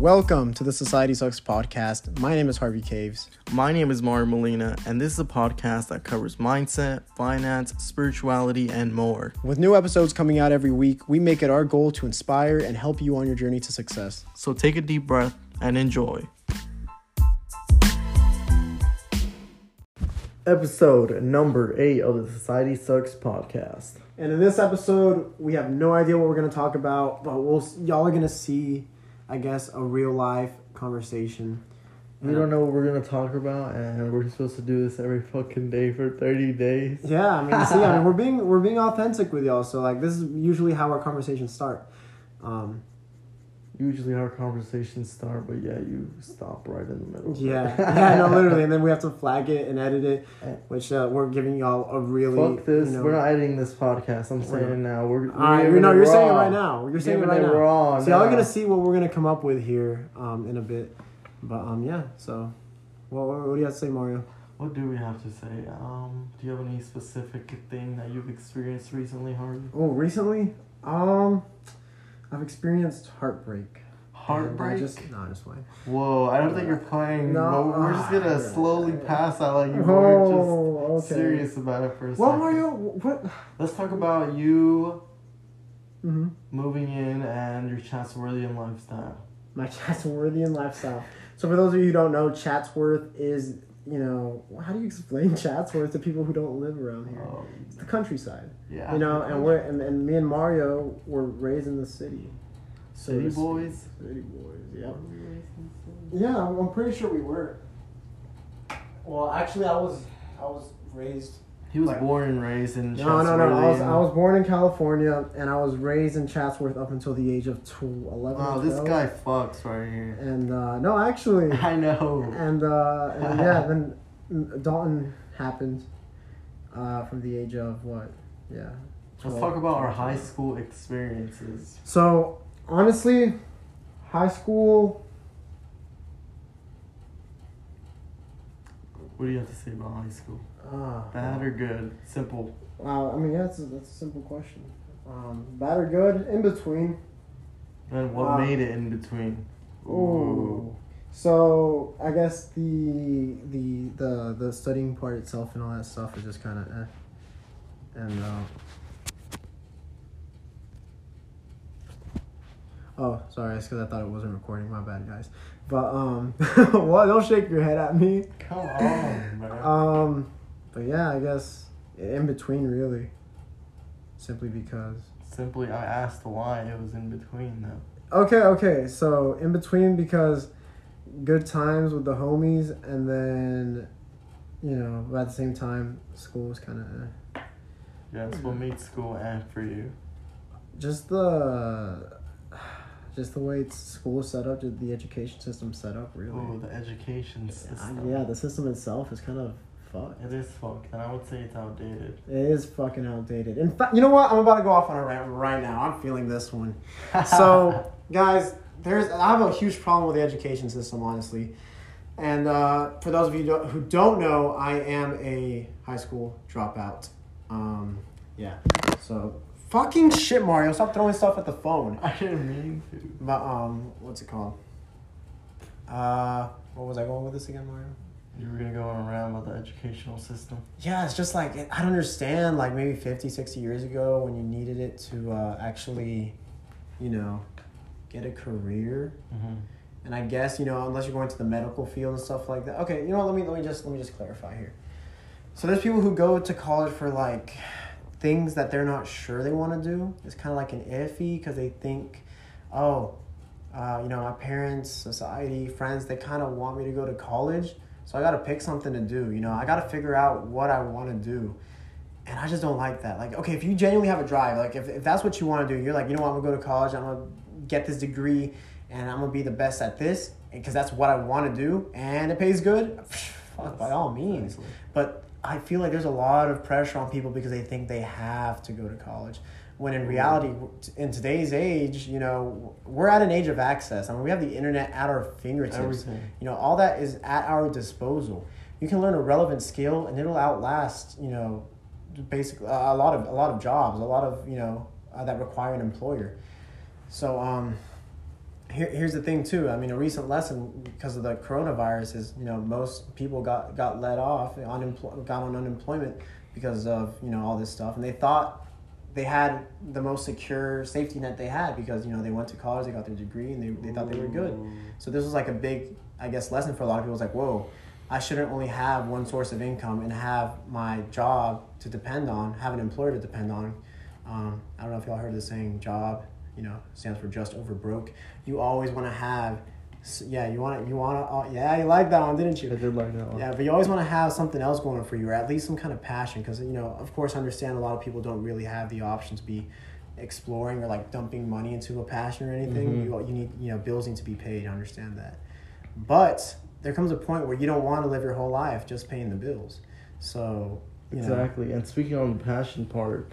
Welcome to the Society Sucks podcast. My name is Harvey Caves. My name is Mario Molina, and this is a podcast that covers mindset, finance, spirituality, and more. With new episodes coming out every week, we make it our goal to inspire and help you on your journey to success. So take a deep breath and enjoy. Episode number eight of the Society Sucks podcast. And in this episode, we have no idea what we're going to talk about, but we'll y'all are going to see, I guess, a real life conversation. We don't know what we're gonna talk about, and we're supposed to do this every fucking day for thirty days. Yeah, I mean, see, I mean, we're being we're being authentic with y'all. So like, this is usually how our conversations start. Um, Usually our conversations start, but yeah, you stop right in the middle. yeah, yeah, no, literally, and then we have to flag it and edit it, which uh, we're giving y'all a really Fuck this. you know- We're not editing this podcast. I'm saying it now. We're, All right, we're you're, no, you're saying it right now. You're saying it Giving right it now. raw so y'all are gonna see what we're gonna come up with here um, in a bit, but um, yeah. So, what, what do you have to say, Mario? What do we have to say? Um, do you have any specific thing that you've experienced recently, Harvey? Oh, recently, um, I've experienced heartbreak. Heartbreak. Just no, just playing. Whoa, I don't think you're playing. No. we're just gonna slowly pass that like you Oh, were just okay. serious about it for a Well, second. Mario, what? Let's talk about you hmm moving in and your Chatsworthian lifestyle. My Chatsworthian lifestyle. So, for those of you who don't know, Chatsworth is, you know, how do you explain Chatsworth to people who don't live around here? Um, It's the countryside. yeah. you know, and we're and, and me and Mario were raised in the city. so City boys. City boys, yeah. Yeah, I'm, I'm pretty sure we were. Well, actually, I was I was raised. He was Like- born and raised in No, no, no. I was I was born in California, and I was raised in Chatsworth up until the age of tw- 11. Wow, this guy fucks right here. And uh, no, actually, I know. and uh, and yeah, then Dalton happened. Uh, from the age of what? Yeah. Let's talk about our high school experiences. So honestly, high school. What do you have to say about high school? Uh, Bad or good? Simple. Wow, I mean, yeah, that's a, that's a simple question. Um, bad or good? In between. And what Wow. made it in between? Ooh. So I guess the the the the studying part itself and all that stuff is just kind of eh. And uh, oh, sorry, it's because I thought it wasn't recording. My bad, guys. But um, what? Don't shake your head at me. Come on, man. Um, but yeah, I guess in between, really. Simply because. Simply, I asked why it was in between though. Okay, okay. So in between because good times with the homies, and then, you know, at the same time, school was kind of eh. Yeah, that's what made school and for you. just the. Just the way it's school set up, the education system set up, really. Oh, the education system. yeah, the system itself is kind of It is fucked, and I would say it's outdated. It is fucking outdated. In fact, you know what? I'm about to go off on a rant right now. I'm feeling this one. So, guys, there's I have a huge problem with the education system, honestly. And uh, for those of you don't- who don't know, I am a high school dropout. Um, yeah. So, fucking shit, Mario. Stop throwing stuff at the phone. I didn't mean to. But um, what's it called? Uh, what was I going with this again, Mario? You were gonna go on a rant about the educational system. Yeah, it's just like I don't understand. Like maybe 50, 60 years ago, when you needed it to uh, actually, you know, get a career. Mm-hmm. And I guess you know, unless you're going to the medical field and stuff like that. Okay, you know, what, let me let me just let me just clarify here. So there's people who go to college for like things that they're not sure they want to do. It's kind of like an iffy because they think, oh, uh, you know, my parents, society, friends, they kind of want me to go to college. So I got to pick something to do. You know, I got to figure out what I want to do. And I just don't like that. Like, okay, if you genuinely have a drive, like if, if that's what you want to do, you're like, you know what, I'm gonna go to college, I'm gonna get this degree, and I'm gonna be the best at this, because that's what I want to do, and it pays good. Fuck, by all means. But I feel like there's a lot of pressure on people because they think they have to go to college. When in reality, in today's age, you know, we're at an age of access. I mean, we have the internet at our fingertips. Everything. You know, all that is at our disposal. You can learn a relevant skill, and it'll outlast, you know, basically a lot of a lot of jobs, a lot of you know uh, that require an employer. So um, here, here's the thing too. I mean, a recent lesson because of the coronavirus is you know most people got got let off, unempl- got on unemployment because of you know all this stuff, and they thought they had the most secure safety net they had because you know they went to college, they got their degree, and they, they thought they were good. So this was like a big, I guess, lesson for a lot of people. It's like, whoa, I shouldn't only have one source of income and have my job to depend on, have an employer to depend on. Um, I don't know if y'all heard the saying, job, you know, stands for just over broke. You always want to have, s- yeah, you want to, you want to, uh, yeah, you like that one, didn't you? I did like that one. Yeah, but you always want to have something else going for you, or at least some kind of passion, because you know, of course, I understand a lot of people don't really have the option to be exploring or like dumping money into a passion or anything. Mhm. You you need you know bills need to be paid. I understand that, but there comes a point where you don't want to live your whole life just paying the bills. So you know, Exactly. And speaking on the passion part,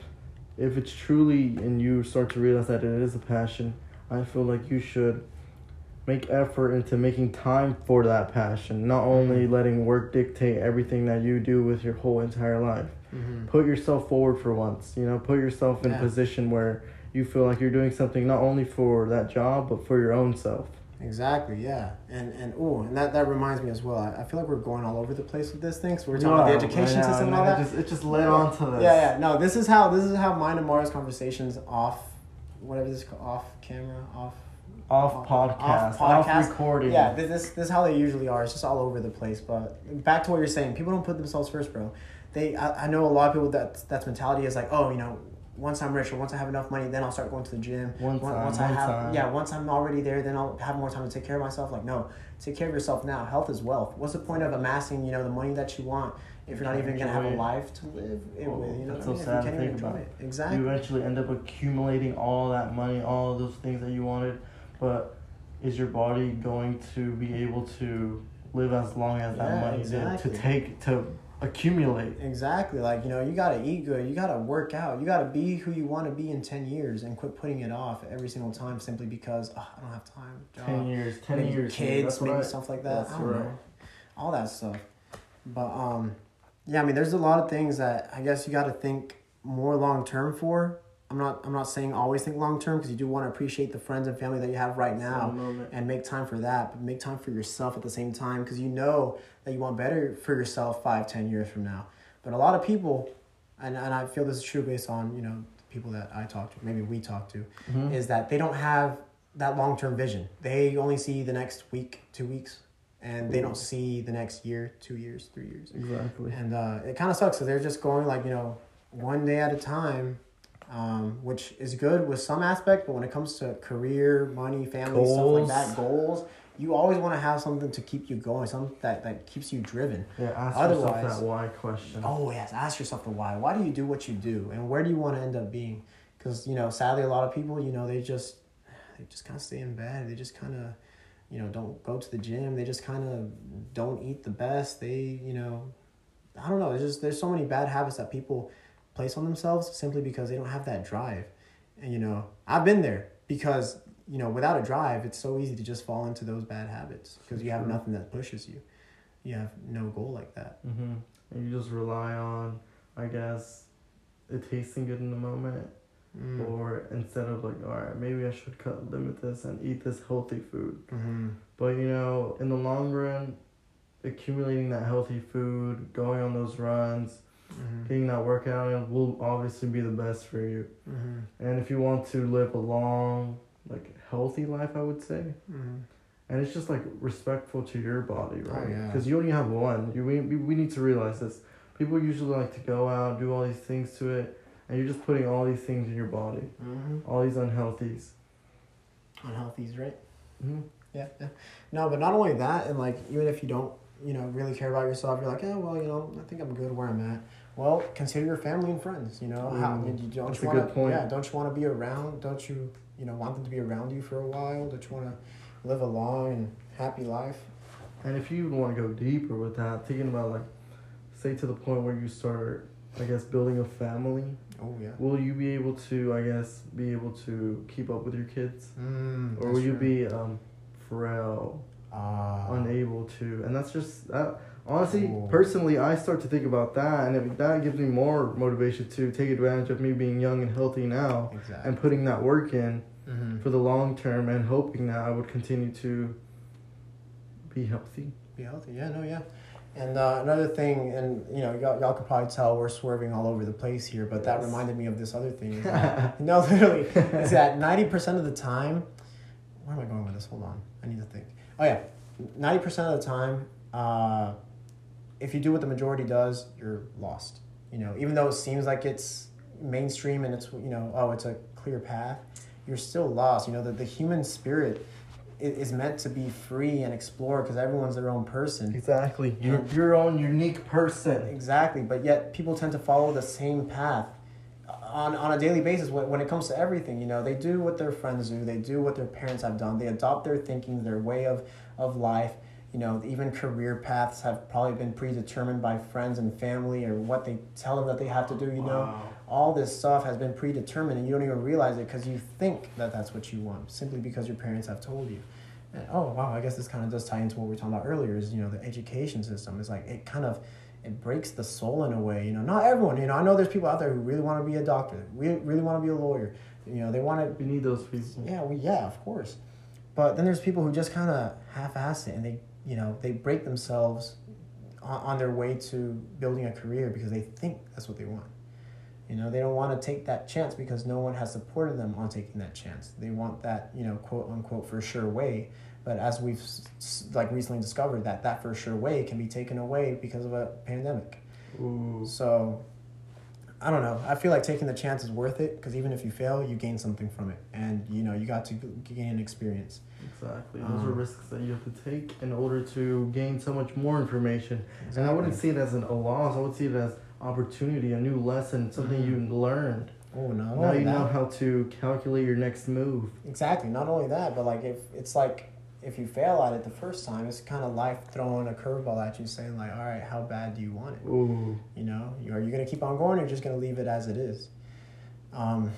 if it's truly and you start to realize that it is a passion, I feel like you should make effort into making time for that passion, not only Mhm. letting work dictate everything that you do with your whole entire life. mhm. Put yourself forward for once, you know, put yourself in Yeah. a position where you feel like you're doing something not only for that job but for your own self. Exactly, yeah, and and oh, and that, that reminds me as well. I, I feel like we're going all over the place with this thing. So we're talking about the education system and all that. It just, it just led on to this. Yeah, yeah. No, this is how this is how mine and Mara's conversations off, whatever this is off camera, off. Off Off- podcast, off off, podcast. recording. Yeah, this, this this is how they usually are. It's just all over the place. But back to what you're saying, people don't put themselves first, bro. They, I, I know a lot of people that that's mentality is like, oh, you know, once I'm rich or once I have enough money, then I'll start going to the gym. Once- time, once I have, time. yeah, once I'm already there, then I'll have more time to take care of myself. Like, no, take care of yourself now. Health is wealth. What's the point of amassing, you know, the money that you want if you're not even gonna have a life to live it with? You know that's what I so mean? sad to you can't even think about. it, exactly. You eventually end up accumulating all that money, all those things that you wanted, but is your body going to be able to live as long as that money exactly. did to take to accumulate? Exactly. Like, you know, you gotta eat good. You gotta work out. You gotta be who you want to be in 10 years and quit putting it off every single time simply because oh, I don't have time. Job, Ten years, ten maybe years, Kids, maybe right. stuff like that. That's I don't right. know. All that stuff. But, um, yeah, I mean, there's a lot of things that I guess you gotta think more long term for. I'm not, I'm not saying always think long term because you do want to appreciate the friends and family that you have right now For the moment. and make time for that, but make time for yourself at the same time because you know that you want better for yourself five, ten years from now. But a lot of people, and, and I feel this is true based on you know the people that I talk to, maybe we talk to, Mhm. is that they don't have that long term vision. They only see the next week, two weeks, and they don't see the next year, two years, three years. Exactly. And uh, it kind of sucks. So they're just going like, you know, one day at a time, um, which is good with some aspect. But when it comes to career, money, family, stuff Goals. like that, goals, you always want to have something to keep you going, something that, that keeps you driven. Yeah, ask Otherwise- yourself that why question. Oh, yes. Ask yourself the why. Why do you do what you do? And where do you want to end up being? Because, you know, sadly, a lot of people, you know, they just, they just kind of stay in bed. They just kind of, you know, don't go to the gym. They just kind of don't eat the best. They, you know, I don't know. There's just, there's so many bad habits that people place on themselves simply because they don't have that drive. And, you know, I've been there because, you know, without a drive, it's so easy to just fall into those bad habits because you have nothing that pushes you. You have no goal like that. Mm-hmm. And you just rely on, I guess, it tasting good in the moment, Mm. or instead of like, all right, maybe I should cut limit this and eat this healthy food. Mm-hmm. But you know, in the long run, accumulating that healthy food, going on those runs, Mm-hmm. getting that workout in will obviously be the best for you. Mm-hmm. And if you want to live a long, like healthy life, I would say, Mm-hmm. and it's just like respectful to your body, Oh, right? yeah. Because you only have one. You we, we we need to realize this. People usually like to go out, do all these things to it, and you're just putting all these things in your body, Mm-hmm. all these unhealthies. Unhealthies, right. Mm-hmm. Yeah, yeah. No, but not only that, and like even if you don't, you know, really care about yourself, you're like, yeah, well, you know, I think I'm good where I'm at. Well, consider your family and friends. You know, how Mm, you, you don't that's you a want good point. Yeah, don't you want to be around? Don't you, you know, want them to be around you for a while? Don't you want to live a long and happy life? And if you want to go deeper with that, thinking about like, say to the point where you start, I guess, building a family, Oh yeah. will you be able to, I guess, be able to keep up with your kids, Mm, or will you be um, frail, Uh, unable to? And that's just that. Honestly, Ooh. personally, I start to think about that, and that gives me more motivation to take advantage of me being young and healthy now, exactly. and putting that work in. Mm-hmm. for the long term and hoping that I would continue to be healthy. Be healthy. Yeah, no, yeah. And uh, another thing, and you know, y'all, y'all could probably tell we're swerving all over the place here, but that Yes. reminded me of this other thing. that- no, literally, is that ninety percent of the time. Where am I going with this? Hold on, I need to think. Oh yeah, ninety percent of the time, uh, if you do what the majority does, you're lost. You know, even though it seems like it's mainstream and it's you know, oh, it's a clear path, you're still lost. You know, that the human spirit is meant to be free and explore because everyone's their own person. Exactly. You're your own unique person. Exactly, but yet people tend to follow the same path on, on a daily basis when, when it comes to everything. You know, they do what their friends do, they do what their parents have done, they adopt their thinking, their way of, of life. You know, even career paths have probably been predetermined by friends and family or what they tell them that they have to do, you know. Wow. All this stuff has been predetermined and you don't even realize it because you think that that's what you want simply because your parents have told you. And, oh wow, I guess this kind of does tie into what we were talking about earlier. Is you know the education system is like it kind of it breaks the soul in a way. You know, not everyone. You know, I know there's people out there who really want to be a doctor, really really want to be a lawyer. You know, they want to. We need those people. Yeah, we yeah, of course. But then there's people who just kind of half-ass it and they you know they break themselves on, on their way to building a career because they think that's what they want. You know, they don't want to take that chance because no one has supported them on taking that chance. They want that, you know, quote unquote for sure way. But as we've like recently discovered that that for sure way can be taken away because of a pandemic. Ooh. So I don't know. I feel like taking the chance is worth it because even if you fail, you gain something from it, and you know you got to g- gain experience. Exactly. Those Um, are risks that you have to take in order to gain so much more information. And I wouldn't see it as an, a loss. I would see it as opportunity, a new lesson, something Mhm. you learned. Oh no! now you know how to calculate your next move. Exactly. Not only that, but like if it's like if you fail at it the first time, it's kind of life throwing a curveball at you, saying like, "All right, how bad do you want it? Ooh. You know, are you gonna keep on going, or you're just gonna leave it as it is?" Um,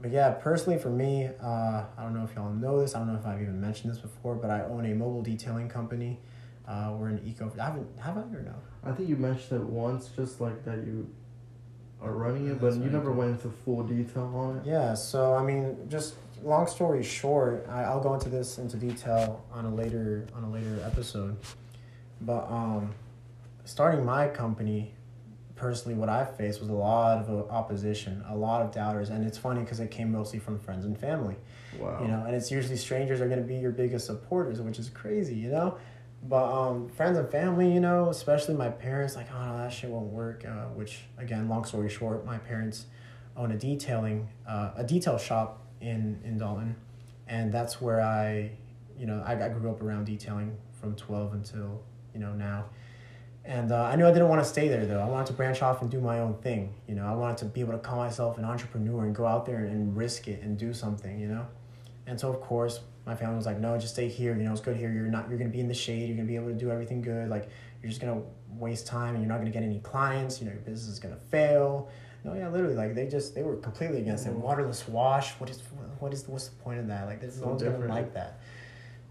but yeah, personally for me, uh, I don't know if y'all know this. I don't know if I've even mentioned this before, but I own a mobile detailing company. Uh, we're an eco. I haven't have I or no? I think you mentioned it once, just like that you are running it, but you never went into full detail on it. Yeah, so I mean, just long story short, I, I'll go into this into detail on a later on a later episode. But um, starting my company, personally, what I faced was a lot of opposition, a lot of doubters, and it's funny because it came mostly from friends and family. Wow. You know, and it's usually strangers are going to be your biggest supporters, which is crazy, you know. But um, friends and family, you know, especially my parents, like, oh no, that shit won't work. Uh, which again, long story short, my parents own a detailing, uh, a detail shop in in Dalton, and that's where I, you know, I, I grew up around detailing from twelve until you know now. And uh, I knew I didn't want to stay there though. I wanted to branch off and do my own thing. You know, I wanted to be able to call myself an entrepreneur and go out there and risk it and do something. You know, and so of course my family was like, no, just stay here. You know, it's good here. You're not. You're gonna be in the shade. You're gonna be able to do everything good. Like you're just gonna waste time and you're not gonna get any clients. You know, your business is gonna fail. No, yeah, literally, like they just they were completely against it. Mhm. Waterless wash. What is what is what's the point of that? Like, there's no one's different. gonna like that.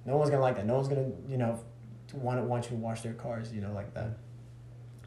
No one's gonna like that. No one's gonna you know want want you to wash their cars. You know, like that.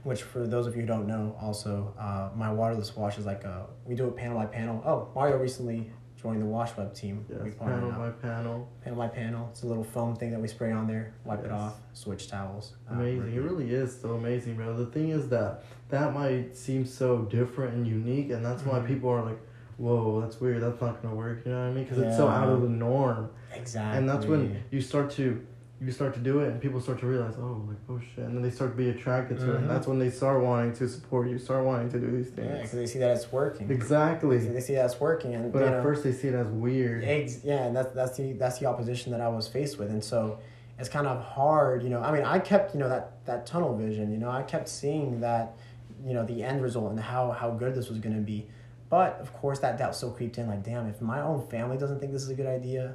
Which for those of you who don't know, also uh, my waterless wash is like a we do it panel by panel. Oh, Mario recently joined the Wash Web team. we Yes, partnered panel by panel. Panel by panel. It's a little foam thing that we spray on there, wipe it off, switch towels. Uh, Amazing. It really is so amazing, bro. The thing is that that might seem so different and unique, and that's why Mhm. people are like, "Whoa, that's weird. That's not gonna work." You know what I mean? Because it's so out of the norm, Exactly. and that's when you start to you start to do it, and people start to realize, "Oh, like oh shit," and then they start to be attracted to it. Mhm. And that's when they start wanting to support you, start wanting to do these Yeah, things. because they see that it's working. Exactly. They see that it's working, and But at know, first they see it as weird. Ex- yeah, and that's that's the that's the opposition that I was faced with, and so it's kind of hard, you know. I mean, I kept you know that that tunnel vision, you know, I kept seeing that, you know, the end result and how how good this was going to be, but of course that doubt still creeped in. Like, damn, if my own family doesn't think this is a good idea,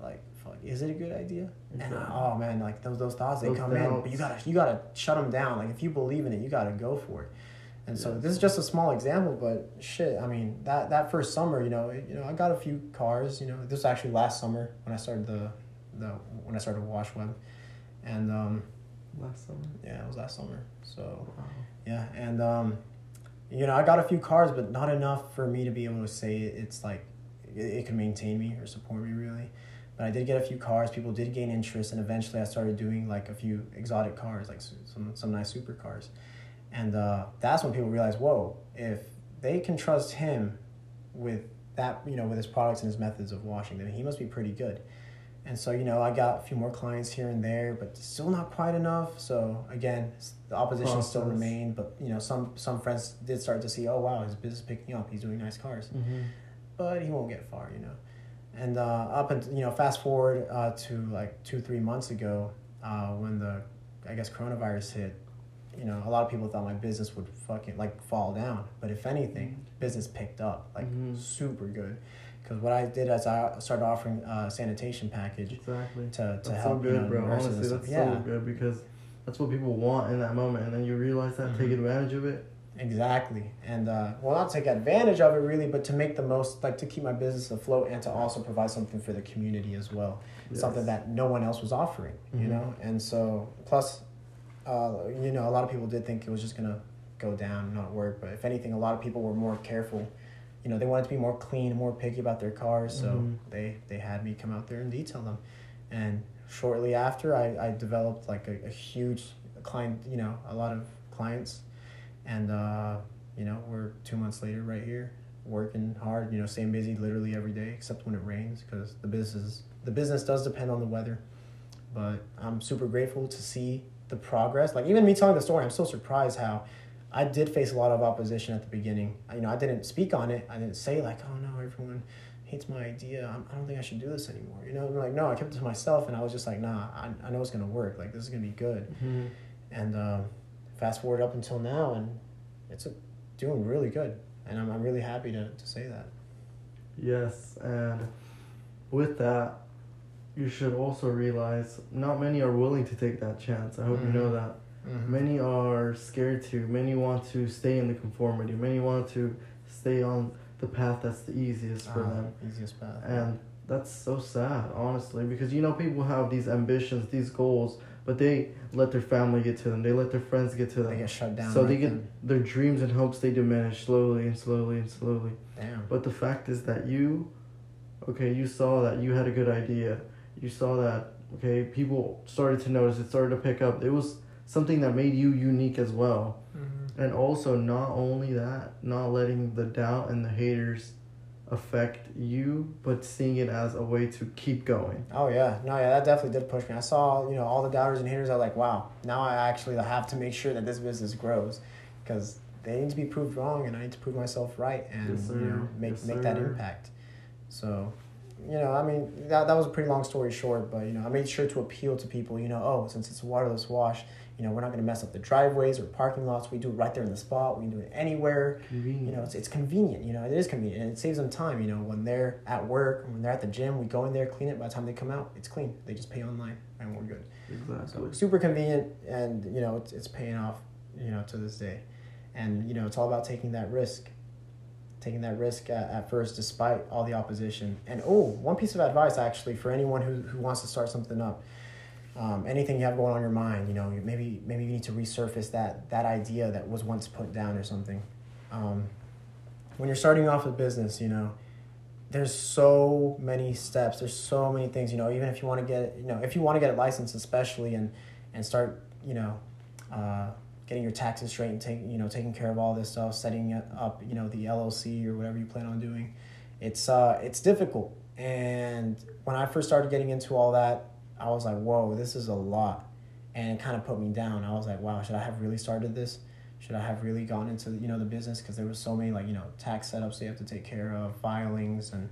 like, fuck, is it a good idea? And I, oh man, like those those thoughts they come in, but you gotta you gotta shut them down. Like if you believe in it, you gotta go for it. And so Yeah. this is just a small example, but shit, I mean that that first summer, you know, it, you know, I got a few cars. You know, this was actually last summer when I started the, the when I started Wash Web, and um, Last summer. yeah, it was last summer. So Wow. yeah, and um, you know, I got a few cars, but not enough for me to be able to say it's like it, it could maintain me or support me really. But I did get a few cars. People did gain interest, and eventually I started doing like a few exotic cars, like some some nice supercars. And uh, that's when people realized, whoa, if they can trust him with that, you know, with his products and his methods of washing, then he must be pretty good. And so, you know, I got a few more clients here and there, but still not quite enough. So again, the opposition still remained, but you know, some some friends did start to see, oh wow, his business is picking up. He's doing nice cars, Mm-hmm. but he won't get far, you know. And uh, up and you know, fast forward uh, to like two three months ago, uh, when the I guess coronavirus hit, you know, a lot of people thought my business would fucking like fall down, but if anything, business picked up like Mhm. super good. Because what I did is I started offering a sanitation package Exactly. to, to That's so help good, you know, bro. Honestly, that's yeah, so good because that's what people want in that moment, and then you realize that, take Mhm. advantage of it. Exactly. And uh, well, not to take advantage of it really, but to make the most, like to keep my business afloat and to also provide something for the community as well. Something that no one else was offering, you Mhm. know. And so, plus, uh, you know, a lot of people did think it was just gonna go down, not work. But if anything, a lot of people were more careful. You know, they wanted to be more clean, more picky about their cars. So Mhm. they they had me come out there and detail them. And shortly after, I, I developed like a, a huge client, you know, a lot of clients, and uh, you know, we're two months later right here, working hard. You know, staying busy literally every day, except when it rains, because the business the business does depend on the weather. But I'm super grateful to see the progress. Like even me telling the story, I'm so surprised how I did face a lot of opposition at the beginning. You know, I didn't speak on it. I didn't say like, "Oh no, everyone hates my idea. I'm, I don't think I should do this anymore." You know, I'm like no, I kept it to myself, and I was just like, "Nah, I, I know it's gonna work. Like this is gonna be good." Mm-hmm. And um, fast forward up until now, and it's a, doing really good, and I'm, I'm really happy to, to say that. Yes, and with that, you should also realize not many are willing to take that chance. I hope Mhm. you know that. Mm-hmm. Many are scared to. Many want to stay in the conformity. Many want to stay on the path that's the easiest for them. easiest path. And that's so sad, honestly, because you know people have these ambitions, these goals, but they let their family get to them. They let their friends get to them. they get shut down. So right they get then. their dreams and hopes they diminish slowly and slowly and slowly. damn. But the fact is that you, okay, you saw that you had a good idea. You saw that, okay, people started to notice, it started to pick up. It was something that made you unique as well. Mm-hmm. And also, not only that, not letting the doubt and the haters affect you, but seeing it as a way to keep going. Oh yeah, no, yeah, that definitely did push me. I saw, you know, all the doubters and haters. I was like, wow, now I actually have to make sure that this business grows, because they need to be proved wrong, and I need to prove myself right, and Yes, you know, make Yes, make that impact. So, you know, I mean, that that was a pretty long story short, but you know, I made sure to appeal to people. You know, oh, since it's a waterless wash, you know, we're not gonna mess up the driveways or parking lots. We do it right there in the spot. We can do it anywhere Convenient. you know, it's, it's convenient, you know, it is convenient and it saves them time, you know, when they're at work, when they're at the gym, we go in there, clean it, by the time they come out, it's clean. They just pay online and we're good. exactly. So super convenient and, you know, it's, it's paying off, you know, to this day. And, you know, it's all about taking that risk, taking that risk at, at first, despite all the opposition. And, oh, one piece of advice actually for anyone who, who wants to start something up. Um, anything you have going on in your mind, you know, maybe maybe you need to resurface that that idea that was once put down or something. Um, when you're starting off a business, you know, there's so many steps. There's so many things. You know, even if you want to get, you know, if you want to get a license, especially and and start, you know, uh, getting your taxes straight and taking, you know, taking care of all this stuff, setting up, you know, the LLC or whatever you plan on doing. It's uh, it's difficult. And when I first started getting into all that, I was like, whoa, this is a lot, and it kind of put me down. I was like, wow, should I have really started this? Should I have really gone into you know the business because there was so many like you know tax setups you have to take care of, filings, and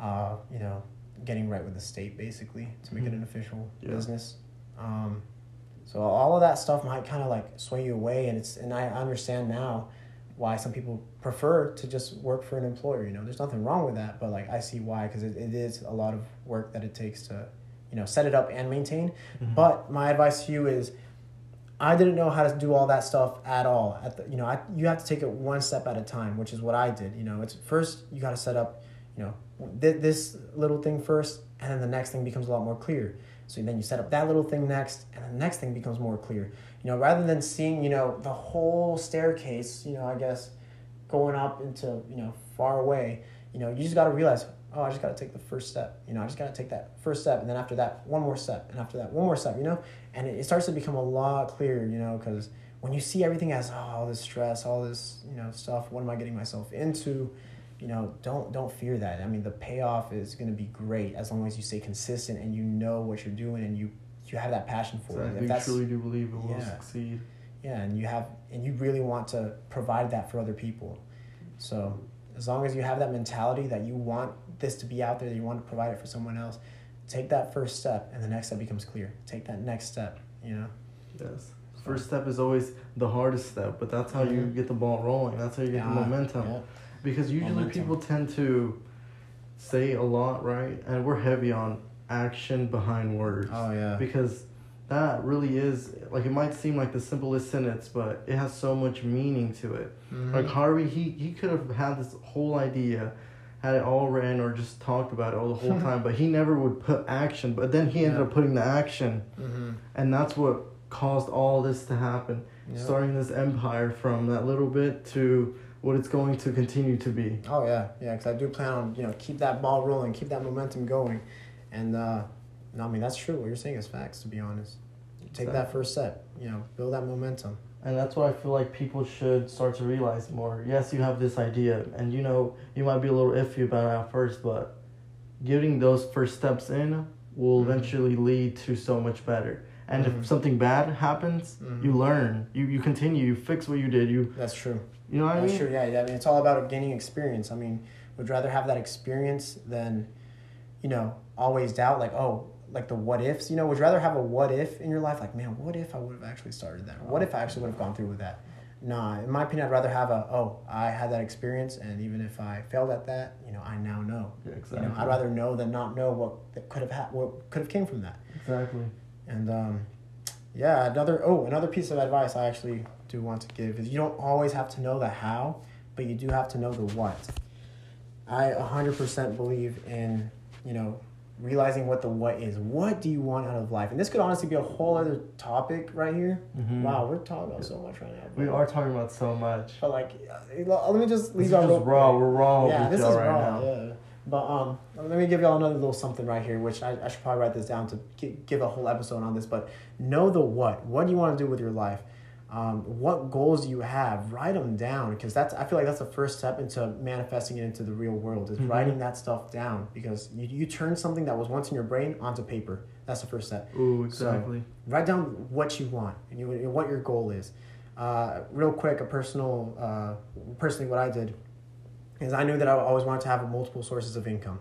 uh, you know getting right with the state basically to make it Mhm. an official Yeah. business. Um, so all of that stuff might kind of like sway you away, and it's and I understand now why some people prefer to just work for an employer. You know, there's nothing wrong with that, but like I see why because it, it is a lot of work that it takes to you know set it up and maintain. Mhm. But my advice to you is, I didn't know how to do all that stuff at all. At the, you know, I, you have to take it one step at a time, which is what I did. You know, it's first you got to set up, you know, th- this little thing first, and then the next thing becomes a lot more clear. So then you set up that little thing next, and the next thing becomes more clear. You know, rather than seeing you know the whole staircase, you know, I guess going up into you know far away. You know, you just got to realize oh, I just got to take the first step. You know, I just got to take that first step, and then after that, one more step, and after that, one more step. You know, and it, it starts to become a lot clearer. You know, because when you see everything as oh, all this stress, all this you know stuff, what am I getting myself into? You know, don't don't fear that. I mean, the payoff is going to be great as long as you stay consistent and you know what you're doing and you you have that passion for Exactly. it. If You that's truly do believe it will succeed. yeah, and you have and you really want to provide that for other people. So as long as you have that mentality that you want this to be out there, that you want to provide it for someone else, take that first step, and the next step becomes clear. Take that next step. You know. Yes. First step is always the hardest step, but that's how you Mhm. get the ball rolling. That's how you get the momentum. yeah. Because usually Momentum. people tend to say a lot, right? And we're heavy on action behind words. Oh yeah. Because that really is like it might seem like the simplest sentence, but it has so much meaning to it. Mhm. Like Harvey, he he could have had this whole idea, had it all written or just talked about it all the whole time, but he never would put action. But then he ended Yeah. up putting the action, Mhm. and that's what caused all this to happen. Yeah. Starting this empire from that little bit to what it's going to continue to be. Oh yeah, yeah. Because I do plan on you know keep that ball rolling, keep that momentum going, and uh, no, I mean that's true. What you're saying is facts. To be honest, take that first step. You know, build that momentum. And that's what I feel like people should start to realize more. Yes, you have this idea, and you know, you might be a little iffy about it at first, but getting those first steps in will Mhm. eventually lead to so much better. And Mhm. if something bad happens, Mhm. you learn, you, you continue, you fix what you did, you That's true. You know what I mean? true. Yeah, yeah. I mean, it's all about gaining experience. I mean, would rather have that experience than, you know, always doubt. Like, oh, like the what ifs. You know, would you rather have a what if in your life? Like, man, what if I would have actually started that? What if I actually would have gone through with that? Nah, in my opinion, I'd rather have a oh, I had that experience, and even if I failed at that, you know, I now know. Yeah, You exactly. know, I'd rather know than not know what that could have ha- what could have came from that. Exactly. And um, yeah, another oh another piece of advice I actually do want to give is you don't always have to know the how, but you do have to know the what. I hundred percent believe in you know realizing what the what is. What do you want out of life? And this could honestly be a whole other topic right here. Mhm. Wow, we're talking about so much right now. We are talking about so much. But like, uh, let me just This leave is y'all just real raw. We're raw Yeah, with this y'all is right raw. now. Yeah. But um, let me give y'all another little something right here, which I, I should probably write this down to give a whole episode on this. But know the what. What do you want to do with your life? Um, what goals do you have? Write them down because that's I feel like that's the first step into manifesting it into the real world is Mhm. writing that stuff down because you, you turn something that was once in your brain onto paper. That's the first step Ooh, exactly. write down what you want and you, what your goal is. Uh, real quick, a personal, uh, personally, what I did is I knew that I always wanted to have multiple sources of income.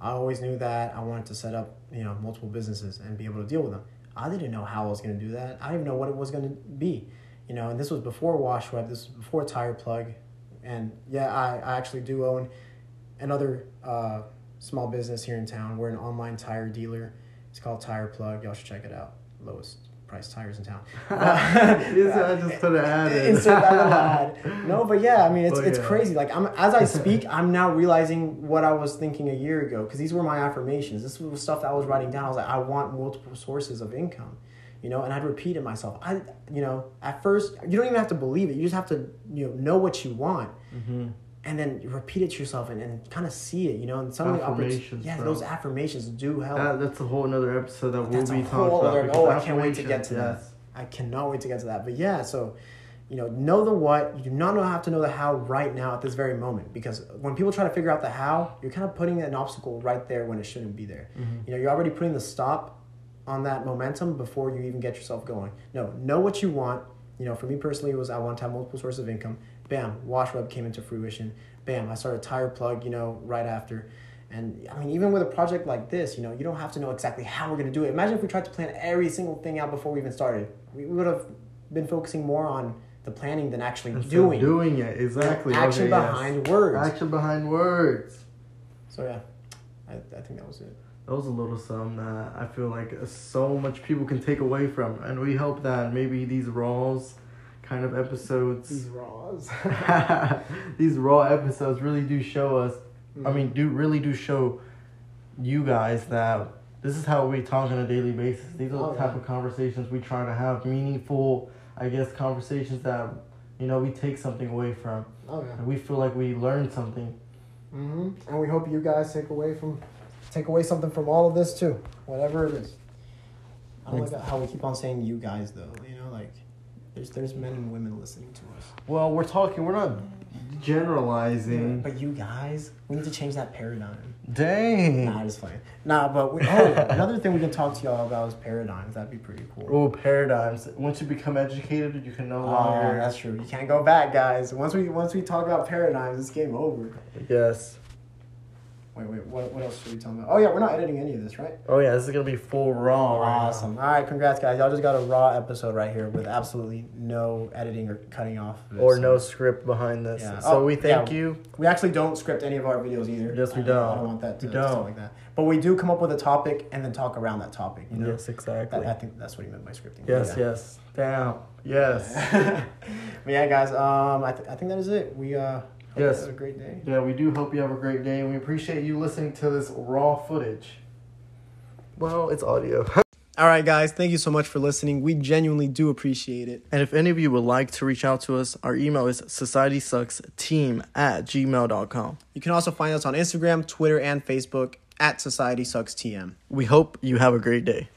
I always knew that I wanted to set up, you know, multiple businesses and be able to deal with them. I didn't know how I was going to do that. I didn't know what it was going to be, you know. And this was before WashWeb. This was before Tire Plug, and yeah, I, I actually do own another uh, small business here in town. We're an online tire dealer. It's called Tire Plug. Y'all should check it out. Lowest price tires in town. Yes, I just put an ad in. Insert that ad. No, but yeah, I mean, it's, it's yeah. crazy. Like I'm as I speak, I'm now realizing what I was thinking a year ago because these were my affirmations. This was stuff that I was writing down. I was like, I want multiple sources of income, you know, and I'd repeat it myself. I, you know, at first you don't even have to believe it. You just have to, you know, know what you want Mm-hmm. and then you repeat it to yourself and, and kind of see it, you know, and some of the oppor- Affirmations, yeah, those affirmations do help. That, that's a whole another episode that we'll That's be a talking about. other- oh, I can't wait to get to affirmations, that. I cannot wait to get to that. But yeah, so you know, know the what. You do not know have to know the how right now at this very moment because when people try to figure out the how, you're kind of putting an obstacle right there when it shouldn't be there. Mhm. You know, you're already putting the stop on that momentum before you even get yourself going. No, know what you want. You know, for me personally, it was I want to have multiple sources of income. Bam, WashWeb came into fruition. Bam, I started Tire Plug. You know, right after. And I mean, even with a project like this, you know, you don't have to know exactly how we're going to do it. Imagine if we tried to plan every single thing out before we even started. We would have been focusing more on the planning than actually Instead doing. doing it exactly. Action Okay, yes. behind words. Action behind words. So yeah, I, I think that was it. That was a little something that I feel like so much people can take away from, and we hope that maybe these raws kind of episodes, These raws. these raw episodes really do show us. Mm-hmm. I mean, do really do show you guys that this is how we talk on a daily basis. These are Oh, the type yeah. of conversations we try to have, meaningful, I guess, conversations that you know we take something away from, oh yeah. and we feel like we learn something. hmm And we hope you guys take away from take away something from all of this too, whatever it is. I don't like how we keep on saying you guys though. You know, like there's there's men and women listening to us. Well, we're talking. We're not generalizing. But you guys, we need to change that paradigm. Dang. Nah, just playing. Nah, but we, oh, another thing we can talk to y'all about is paradigms. That'd be pretty cool. Oh, paradigms. Once you become educated, you can no Oh, longer. Ah, that's true. You can't go back, guys. Once we once we talk about paradigms, it's game over. yes. Wait, wait. What, what else should we talk about? Oh yeah, we're not editing any of this, right? Oh yeah, this is gonna be full raw. right. Awesome. All right, congrats, guys. Y'all just got a raw episode right here with absolutely no editing or cutting off. of Or no script behind this. Yeah. So Oh, we thank yeah. you. We actually don't script any of our videos either. Yes, we I- don't. I don't want that to, We to sound don't. like that. But we do come up with a topic and then talk around that topic. You know. Yes, exactly. That- I think that's what he meant by scripting. yes, Yeah. yes. Damn. Yes. but yeah, guys. Um, I, th- I think that is it. We uh. Hope Yes. have a great day. yeah, we do hope you have a great day, and we appreciate you listening to this raw footage. Well, it's audio. All right, guys. Thank you so much for listening. We genuinely do appreciate it. And if any of you would like to reach out to us, our email is societysucksteam at gmail.com. You can also find us on Instagram, Twitter, and Facebook at Society Sucks TM. We hope you have a great day.